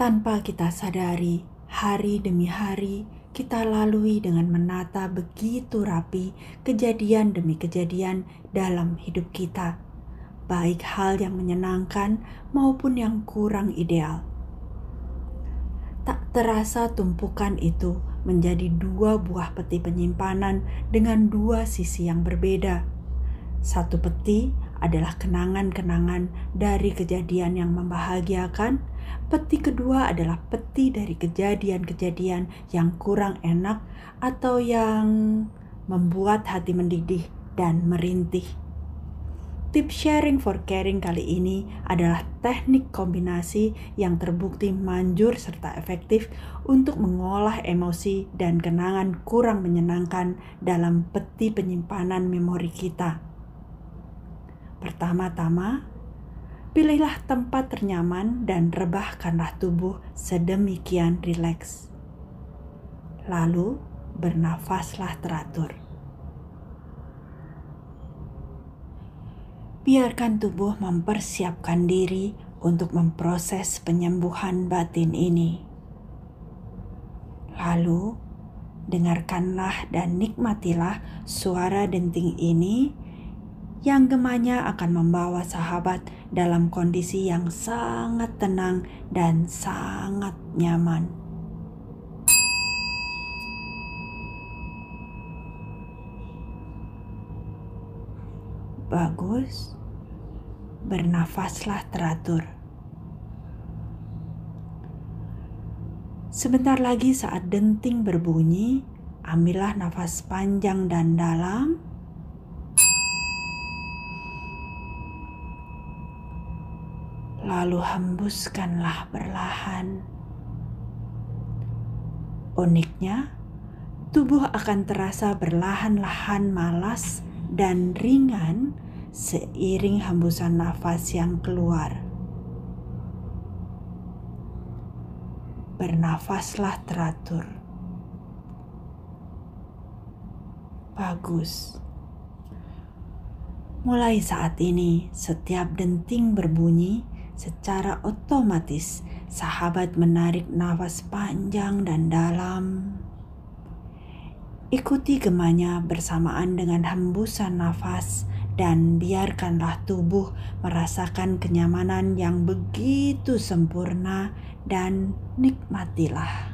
Tanpa kita sadari, hari demi hari kita lalui dengan menata begitu rapi kejadian demi kejadian dalam hidup kita, baik hal yang menyenangkan maupun yang kurang ideal. Tak terasa tumpukan itu menjadi dua buah peti penyimpanan dengan dua sisi yang berbeda. Satu peti adalah kenangan-kenangan dari kejadian yang membahagiakan. Peti kedua adalah peti dari kejadian-kejadian yang kurang enak atau yang membuat hati mendidih dan merintih. Tips sharing for caring kali ini adalah teknik kombinasi yang terbukti manjur serta efektif untuk mengolah emosi dan kenangan kurang menyenangkan dalam peti penyimpanan memori kita. Pertama-tama, pilihlah tempat ternyaman dan rebahkanlah tubuh sedemikian rileks. Lalu, bernafaslah teratur. biarkan tubuh mempersiapkan diri untuk memproses penyembuhan batin ini. Lalu, dengarkanlah dan nikmatilah suara denting ini yang gemanya akan membawa sahabat dalam kondisi yang sangat tenang dan sangat nyaman. Bagus. Bernafaslah teratur. Sebentar lagi saat denting berbunyi, ambillah nafas panjang dan dalam. Lalu hembuskanlah perlahan. Uniknya, tubuh akan terasa berlahan-lahan malas dan ringan seiring hembusan nafas yang keluar. Bernafaslah teratur. Bagus. Mulai saat ini, setiap denting berbunyi secara otomatis, sahabat menarik nafas panjang dan dalam Ikuti gemanya bersamaan dengan hembusan nafas dan biarkanlah tubuh merasakan kenyamanan yang begitu sempurna dan nikmatilah.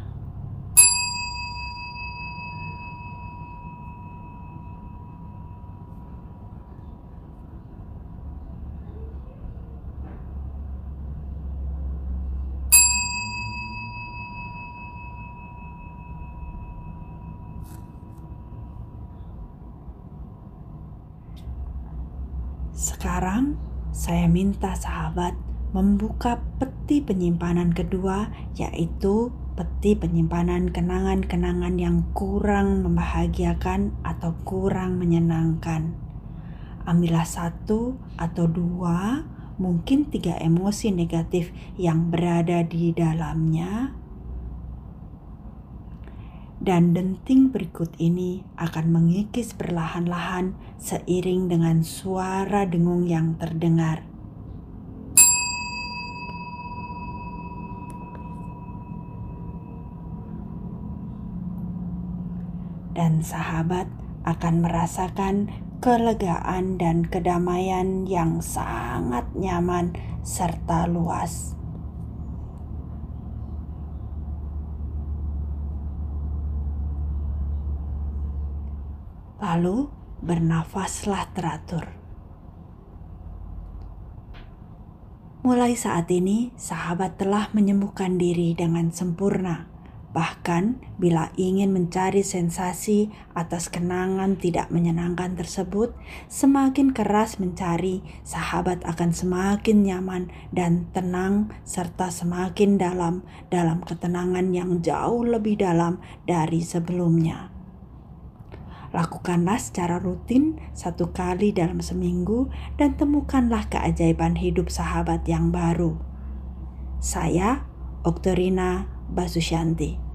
Sekarang saya minta sahabat membuka peti penyimpanan kedua, yaitu peti penyimpanan kenangan-kenangan yang kurang membahagiakan atau kurang menyenangkan. Ambillah satu atau dua, mungkin tiga emosi negatif yang berada di dalamnya dan denting berikut ini akan mengikis perlahan-lahan seiring dengan suara dengung yang terdengar. Dan sahabat akan merasakan kelegaan dan kedamaian yang sangat nyaman serta luas. Lalu bernafaslah teratur. Mulai saat ini, sahabat telah menyembuhkan diri dengan sempurna. Bahkan, bila ingin mencari sensasi atas kenangan tidak menyenangkan tersebut, semakin keras mencari, sahabat akan semakin nyaman dan tenang, serta semakin dalam dalam ketenangan yang jauh lebih dalam dari sebelumnya. Lakukanlah secara rutin satu kali dalam seminggu dan temukanlah keajaiban hidup sahabat yang baru. Saya, Oktorina Basusyanti.